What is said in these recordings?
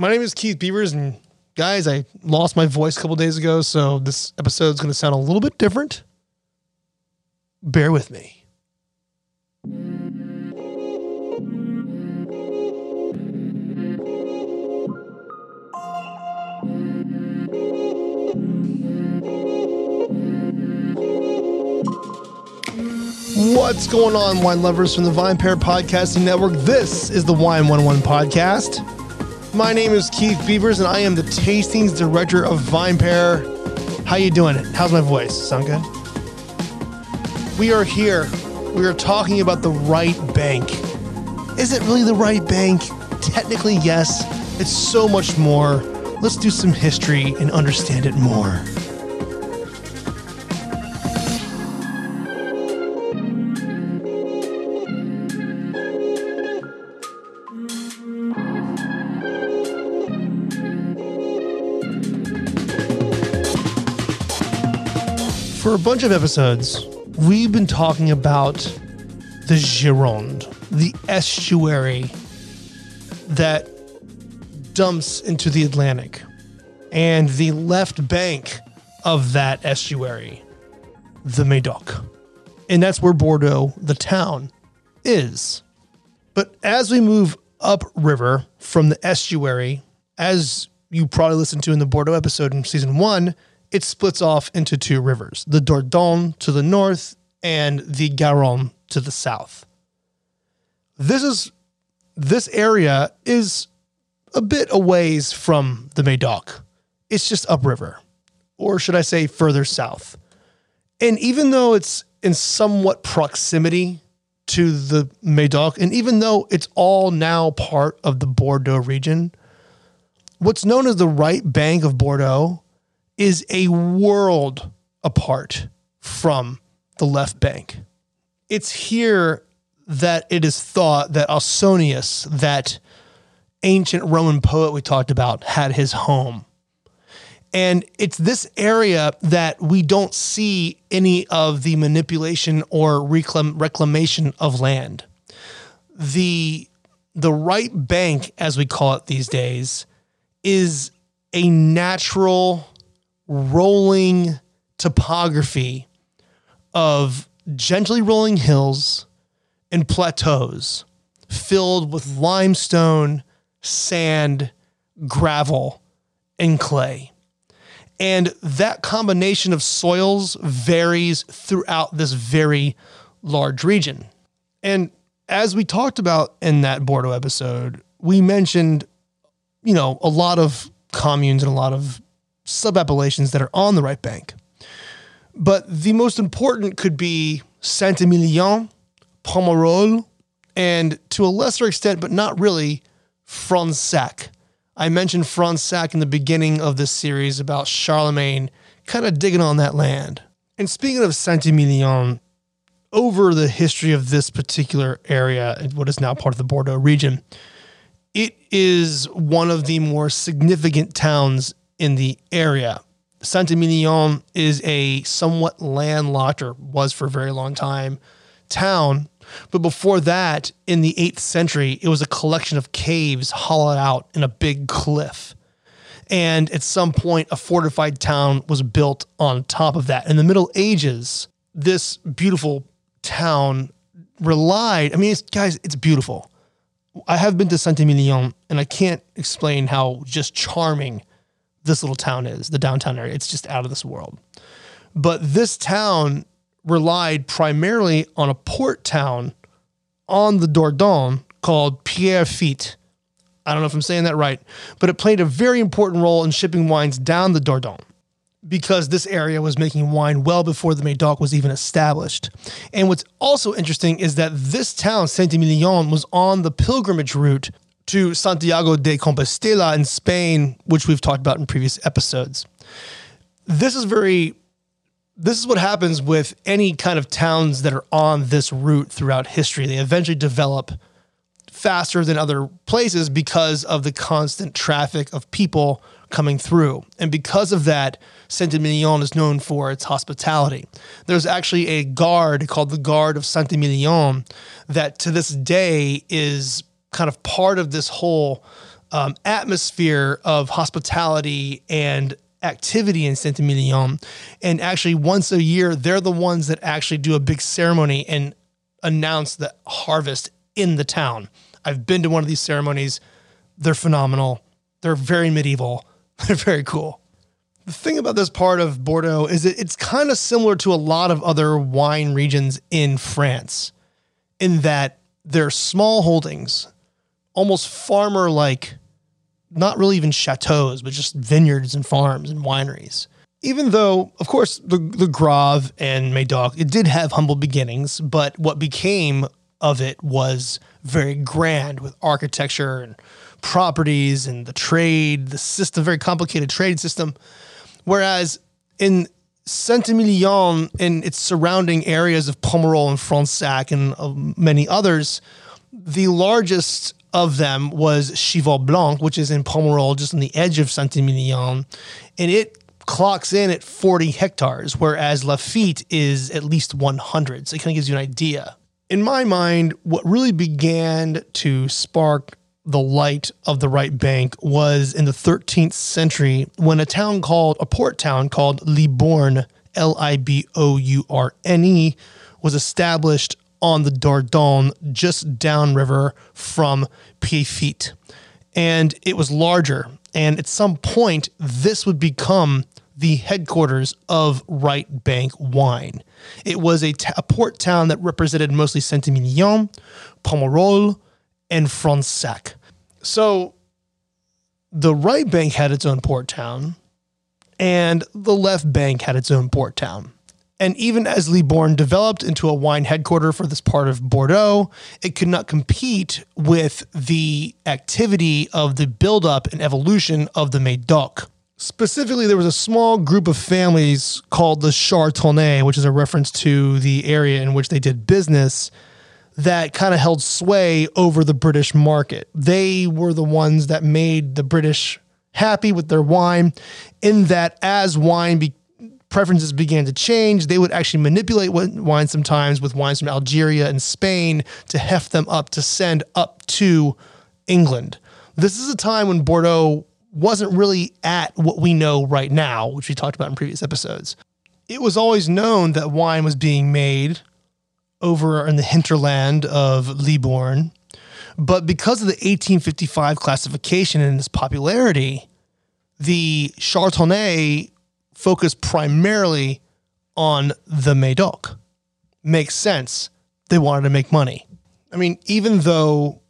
My name is Keith Beavers, and guys, I lost my voice a couple days ago, so this episode is going to sound a little bit different. Bear with me. What's going on, wine lovers from the Vine Pair Podcasting Network? This is the Wine 101 Podcast. My name is Keith Beavers, and I am the Tastings Director of Vine Pair. How you doing? How's my voice? Sound good? We are here. We are talking about the right bank. Is it really the right bank? Technically, yes. It's so much more. Let's do some history and understand it more. For a bunch of episodes, we've been talking about the Gironde, the estuary that dumps into the Atlantic, and the left bank of that estuary, the Medoc. And that's where Bordeaux, the town, is. But as we move upriver from the estuary, as you probably listened to in the Bordeaux episode in season one, it splits off into two rivers the Dordogne to the north and the Garonne to the south. This is this area is a bit a ways from the Medoc. It's just upriver, or should I say further south. And even though it's in somewhat proximity to the Medoc, and even though it's all now part of the Bordeaux region, what's known as the right bank of Bordeaux is a world apart from the left bank. It's here that it is thought that Ausonius, that ancient Roman poet we talked about, had his home. And it's this area that we don't see any of the manipulation or reclam- reclamation of land. The, the right bank, as we call it these days, is a natural rolling topography of gently rolling hills and plateaus filled with limestone, sand, gravel, and clay. And that combination of soils varies throughout this very large region. And as we talked about in that Bordeaux episode, we mentioned, you know, a lot of communes and a lot of sub appellations that are on the right bank. But the most important could be Saint Emilion, Pomerol, and to a lesser extent, but not really, Fronsac. I mentioned Fronsac in the beginning of this series about Charlemagne kind of digging on that land. And speaking of Saint Emilion, over the history of this particular area, what is now part of the Bordeaux region, it is one of the more significant towns in the area. Saint Emilion is a somewhat landlocked, or was for a very long time, town. But before that, in the 8th century, it was a collection of caves hollowed out in a big cliff. And at some point, a fortified town was built on top of that. In the Middle Ages, this beautiful town relied, I mean, it's, guys, it's beautiful. I have been to Saint Emilion, and I can't explain how just charming this little town is, the downtown area. It's just out of this world. But this town relied primarily on a port town on the Dordogne called Pierrefitte. I don't know if I'm saying that right, but it played a very important role in shipping wines down the Dordogne because this area was making wine well before the Medoc was even established. And what's also interesting is that this town, Saint Emilion, was on the pilgrimage route to Santiago de Compostela in Spain, which we've talked about in previous episodes. This is very this is what happens with any kind of towns that are on this route throughout history. They eventually develop faster than other places because of the constant traffic of people coming through. And because of that, Saint Emilion is known for its hospitality. There's actually a guard called the Guard of Saint Emilion that to this day is kind of part of this whole um, atmosphere of hospitality and activity in Saint Emilion. And actually, once a year, they're the ones that actually do a big ceremony and announce the harvest in the town. I've been to one of these ceremonies. They're phenomenal. They're very medieval. They're very cool. The thing about this part of Bordeaux is that it's kind of similar to a lot of other wine regions in France in that they're small holdings, almost farmer like, not really even chateaus, but just vineyards and farms and wineries. Even though, of course, the, the Grave and Medoc, it did have humble beginnings, but what became of it was very grand with architecture and properties and the trade, the system, very complicated trade system. Whereas in Saint Emilion and its surrounding areas of Pomerol and Fronsac and uh, many others, the largest of them was Cheval Blanc, which is in Pomerol, just on the edge of Saint Emilion. And it clocks in at 40 hectares, whereas Lafite is at least 100. So it kind of gives you an idea. In my mind, what really began to spark the light of the right bank was in the 13th century when a town called, a port town called Libourne, L I B O U R N E, was established on the Dordogne, just downriver from Pierrefitte. And it was larger. And at some point, this would become the headquarters of Right Bank Wine. It was a, t- a port town that represented mostly Saint Emilion, Pomerol, and Fronsac. So the right bank had its own port town, and the left bank had its own port town. And even as Libourne developed into a wine headquarter for this part of Bordeaux, it could not compete with the activity of the buildup and evolution of the Médoc. Specifically, there was a small group of families called the Chartronnais, which is a reference to the area in which they did business, that kind of held sway over the British market. They were the ones that made the British happy with their wine, in that as wine be- preferences began to change, they would actually manipulate wine sometimes with wines from Algeria and Spain to heft them up to send up to England. This is a time when Bordeaux wasn't really at what we know right now, which we talked about in previous episodes. It was always known that wine was being made over in the hinterland of Libourne, but because of the 1855 classification and its popularity, the Chartronnais focused primarily on the Medoc. Makes sense. They wanted to make money. I mean, even though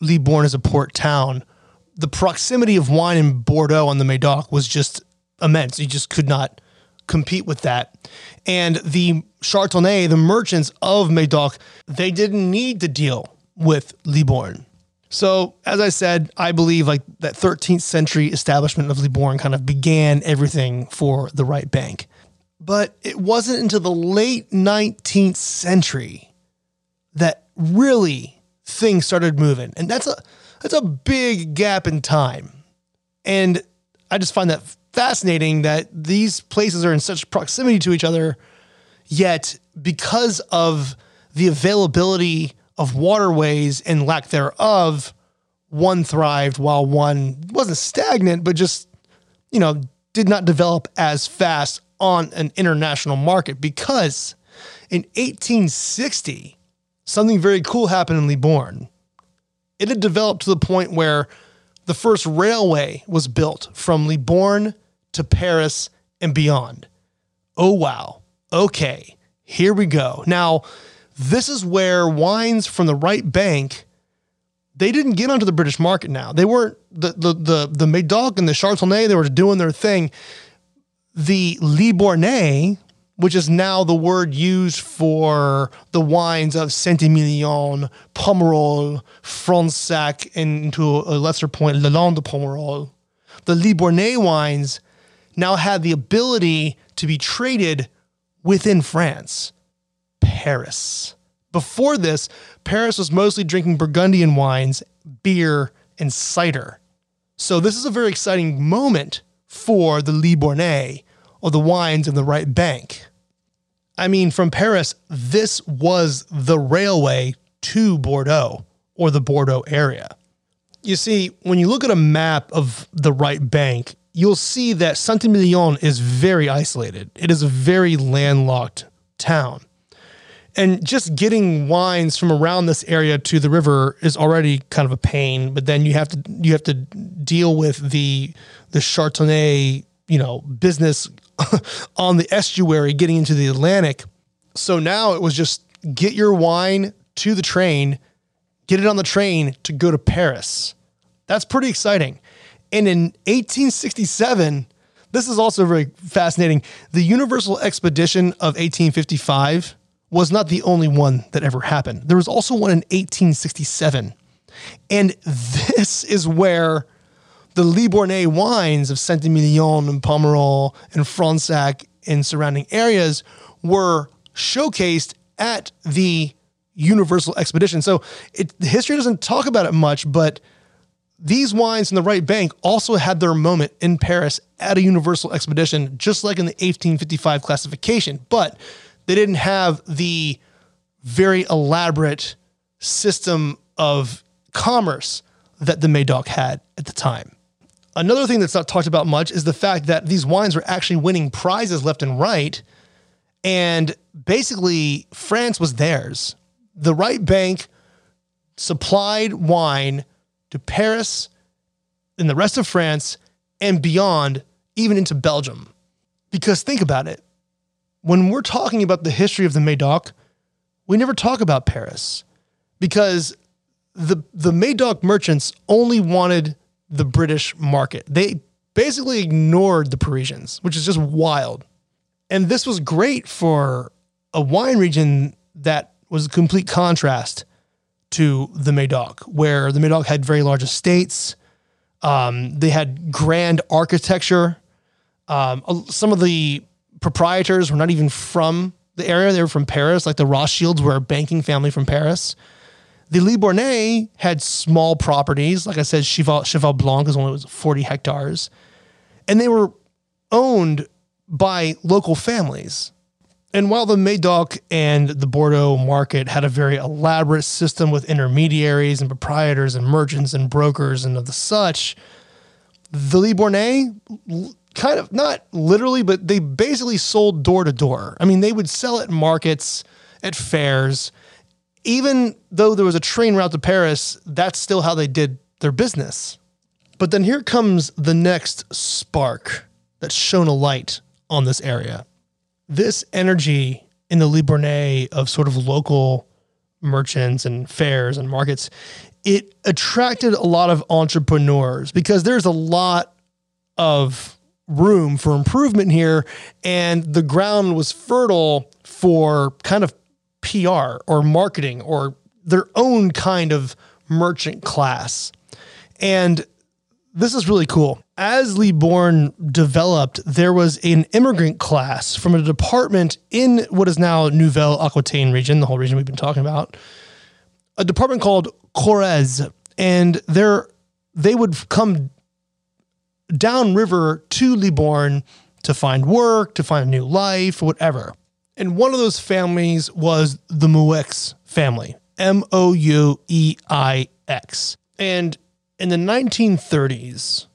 Libourne is a port town, the proximity of wine in Bordeaux on the Medoc was just immense. You just could not compete with that. And the Chartronnais, the merchants of Medoc, they didn't need to deal with Libourne. So, as I said, I believe like that 13th century establishment of Libourne kind of began everything for the right bank. But it wasn't until the late 19th century that really things started moving. And that's a that's a big gap in time. And I just find that fascinating that these places are in such proximity to each other, yet because of the availability of waterways and lack thereof, one thrived while one wasn't stagnant, but just, you know, did not develop as fast on an international market because in 1860, something very cool happened in Libourne it had developed to the point where the first railway was built from Libourne to Paris and beyond. Oh, wow. Okay, here we go. Now, this is where wines from the right bank they didn't get onto the British market now. They weren't the the the the Medoc and the Chartronnais, they were doing their thing. The Libournais, which is now the word used for the wines of Saint Emilion, Pomerol, Fronsac, and to a lesser point, Lalande de Pomerol. The Libournais wines now had the ability to be traded within France, Paris. Before this, Paris was mostly drinking Burgundian wines, beer, and cider. So this is a very exciting moment for the Libournais or the wines of the right bank. I mean, from Paris, this was the railway to Bordeaux or the Bordeaux area. You see, when you look at a map of the right bank, you'll see that Saint-Emilion is very isolated. It is a very landlocked town. And just getting wines from around this area to the river is already kind of a pain, but then you have to you have to deal with the the Chartronnais, you know, business on the estuary getting into the Atlantic. So now it was just get your wine to the train, get it on the train to go to Paris. That's pretty exciting. And in 1867, this is also very fascinating. The Universal Expedition of 1855 was not the only one that ever happened. There was also one in 1867. And this is where the Libournais wines of Saint Emilion and Pomerol and Fronsac and surrounding areas were showcased at the Universal Expedition. So it, history doesn't talk about it much, but these wines in the right bank also had their moment in Paris at a Universal Expedition, just like in the 1855 classification. But they didn't have the very elaborate system of commerce that the Medoc had at the time. Another thing that's not talked about much is the fact that these wines were actually winning prizes left and right. And basically, France was theirs. The right bank supplied wine to Paris and the rest of France and beyond, even into Belgium. Because think about it when we're talking about the history of the Medoc, we never talk about Paris because the the Medoc merchants only wanted the British market. They basically ignored the Parisians, which is just wild. And this was great for a wine region that was a complete contrast to the Medoc, where the Medoc had very large estates. Um, they had grand architecture. Um, some of the proprietors were not even from the area; they were from Paris. Like the Rothschilds were a banking family from Paris. The Libournais had small properties. Like I said, Cheval, Cheval Blanc is only was 40 hectares. And they were owned by local families. And while the Medoc and the Bordeaux market had a very elaborate system with intermediaries and proprietors and merchants and brokers and of the such, the Libournais kind of not literally, but they basically sold door to door. I mean, they would sell at markets, at fairs, even though there was a train route to Paris, that's still how they did their business. But then here comes the next spark that shone a light on this area. This energy in the Libournais of sort of local merchants and fairs and markets, it attracted a lot of entrepreneurs because there's a lot of room for improvement here and the ground was fertile for kind of PR or marketing or their own kind of merchant class. And this is really cool. As Libourne developed, there was an immigrant class from a department in what is now Nouvelle Aquitaine region, the whole region we've been talking about, a department called Corrèze. And there they would come downriver to Libourne to find work, to find a new life, whatever. And one of those families was the Moueix family, M O U E I X. And in the 1930s,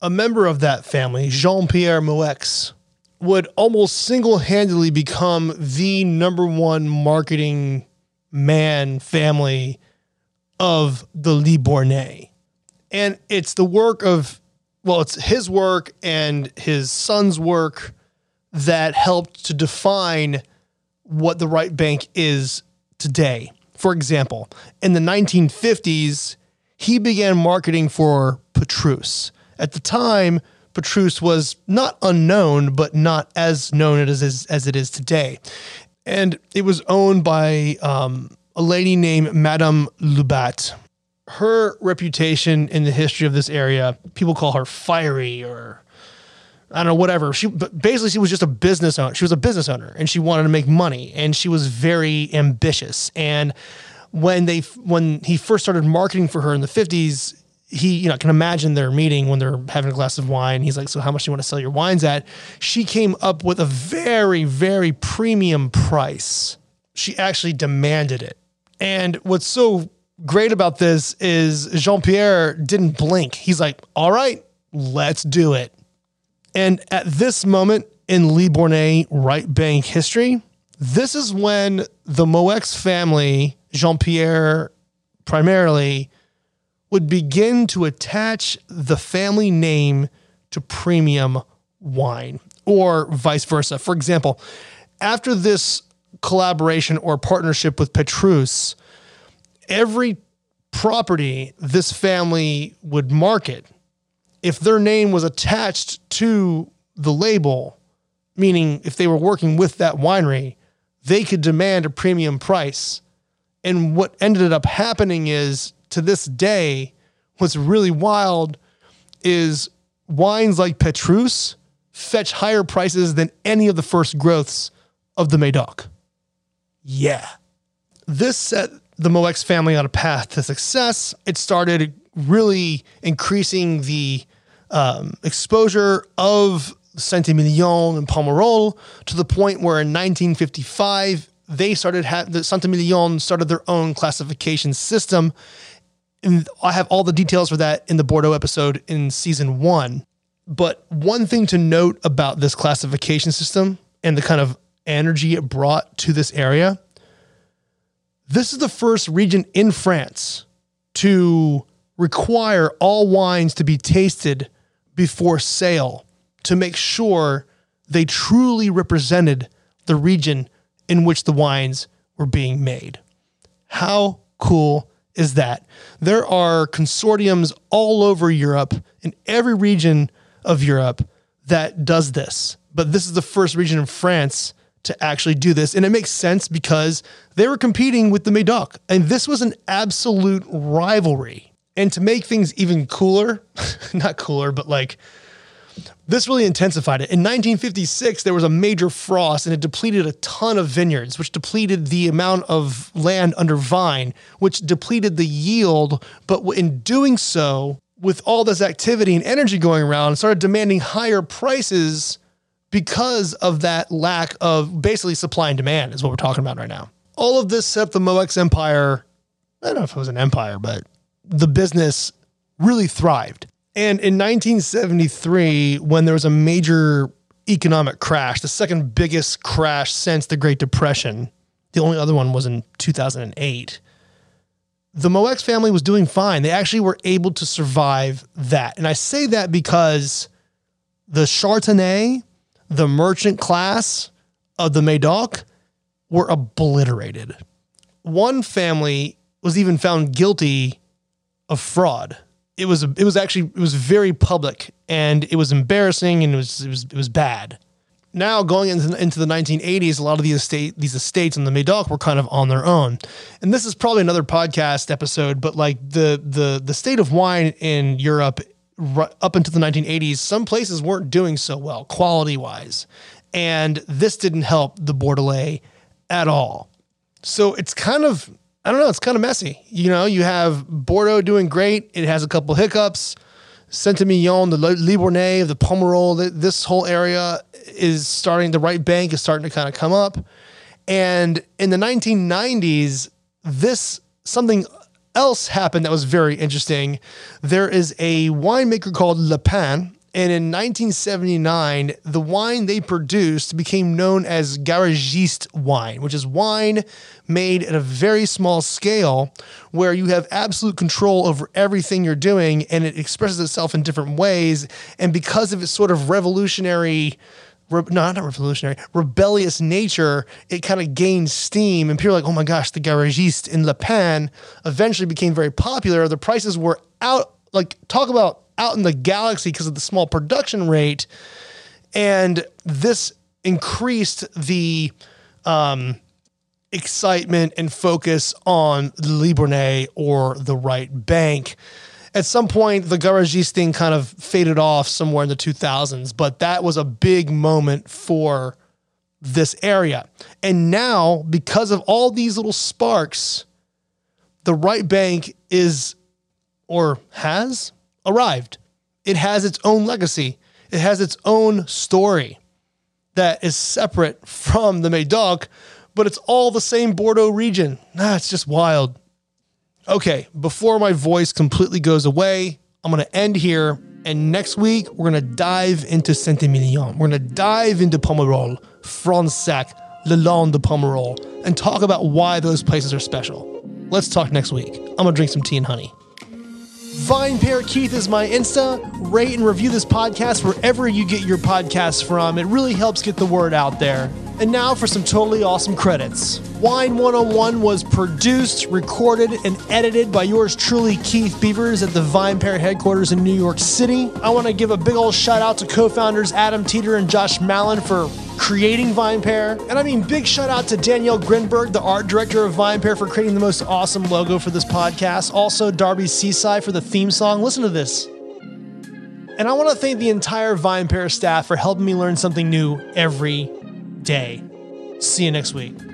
a member of that family, Jean Pierre Moueix, would almost single handedly become the number one marketing man family of the Libournais. And it's the work of, well, it's his work and his son's work that helped to define what the right bank is today. For example, in the 1950s, he began marketing for Petrus. At the time, Petrus was not unknown, but not as known as, as, it is today. And it was owned by um, a lady named Madame Loubat. Her reputation in the history of this area, people call her fiery or I don't know, whatever. She basically she was just a business owner. She was a business owner and she wanted to make money and she was very ambitious. And when they when he first started marketing for her in the 50s, he, you know, can imagine their meeting when they're having a glass of wine. He's like, "So how much do you want to sell your wines at?" She came up with a very very premium price. She actually demanded it. And what's so great about this is Jean Pierre didn't blink. He's like, all right, let's do it. And at this moment in Libournais right bank history, this is when the Moueix family, Jean Pierre primarily, would begin to attach the family name to premium wine or vice versa. For example, after this collaboration or partnership with Petrus, every property this family would market, if their name was attached to the label, meaning if they were working with that winery, they could demand a premium price. And what ended up happening is to this day, what's really wild is wines like Petrus fetch higher prices than any of the first growths of the Medoc. Yeah. This set the Moueix family on a path to success. It started really increasing the um, exposure of Saint-Emilion and Pomerol to the point where in 1955 they started ha- the Saint-Emilion started their own classification system. And I have all the details for that in the Bordeaux episode in season one. But one thing to note about this classification system and the kind of energy it brought to this area this is the first region in France to require all wines to be tasted before sale to make sure they truly represented the region in which the wines were being made. How cool is that? There are consortiums all over Europe, in every region of Europe, that does this. But this is the first region in France to actually do this. And it makes sense because they were competing with the Medoc. And this was an absolute rivalry. And to make things even cooler, not cooler, but like this really intensified it. In 1956, there was a major frost and it depleted a ton of vineyards, which depleted the amount of land under vine, which depleted the yield. But in doing so, with all this activity and energy going around, started demanding higher prices because of that lack of basically supply and demand, is what we're talking about right now. All of this set up the Moueix Empire. I don't know if it was an empire, but the business really thrived. And in 1973, when there was a major economic crash, the second biggest crash since the Great Depression, the only other one was in 2008. The Moueix family was doing fine. They actually were able to survive that. And I say that because the Chartronnais the merchant class of the Medoc were obliterated. One family was even found guilty of fraud. It was it was actually it was very public and it was embarrassing and it was it was it was bad. Now going into, into the 1980s, a lot of these estate these estates in the Medoc were kind of on their own. And this is probably another podcast episode, but like the the the state of wine in Europe up until the 1980s, some places weren't doing so well quality wise. And this didn't help the Bordelais at all. So it's kind of, I don't know, it's kind of messy. You know, you have Bordeaux doing great, it has a couple hiccups. Saint-Emilion, the Libournais, the Pomerol, this whole area is starting, the right bank is starting to kind of come up. And in the 1990s, this something else happened that was very interesting. There is a winemaker called Le Pin, and in 1979, the wine they produced became known as garagiste wine, which is wine made at a very small scale where you have absolute control over everything you're doing and it expresses itself in different ways. And because of its sort of revolutionary re- no, not revolutionary, rebellious nature, it kind of gained steam. And people are like, oh my gosh, the garagiste in Le Pin eventually became very popular. The prices were out, like, talk about out in the galaxy because of the small production rate. And this increased the um, excitement and focus on the Libournais or the right bank at some point the garagiste thing kind of faded off somewhere in the 2000s, but that was a big moment for this area. And now, because of all these little sparks, the right bank is or has arrived. It has its own legacy. It has its own story that is separate from the Medoc, but it's all the same Bordeaux region. Nah, it's just wild. Okay, before my voice completely goes away, I'm going to end here. And next week, we're going to dive into Saint Emilion. We're going to dive into Pomerol, Fronsac, Lalande de Pomerol, and talk about why those places are special. Let's talk next week. I'm going to drink some tea and honey. Vine Pair Keith is my Insta. Rate and review this podcast wherever you get your podcasts from. It really helps get the word out there. And now for some totally awesome credits. Wine 101 was produced, recorded, and edited by yours truly, Keith Beavers, at the Vine Pair headquarters in New York City. I want to give a big old shout out to co founders Adam Teeter and Josh Malin for creating VinePair. And I mean, big shout out to Danielle Grinberg, the art director of VinePair, for creating the most awesome logo for this podcast. Also, Darby Seaside for the theme song. Listen to this. And I want to thank the entire VinePair staff for helping me learn something new every day. See you next week.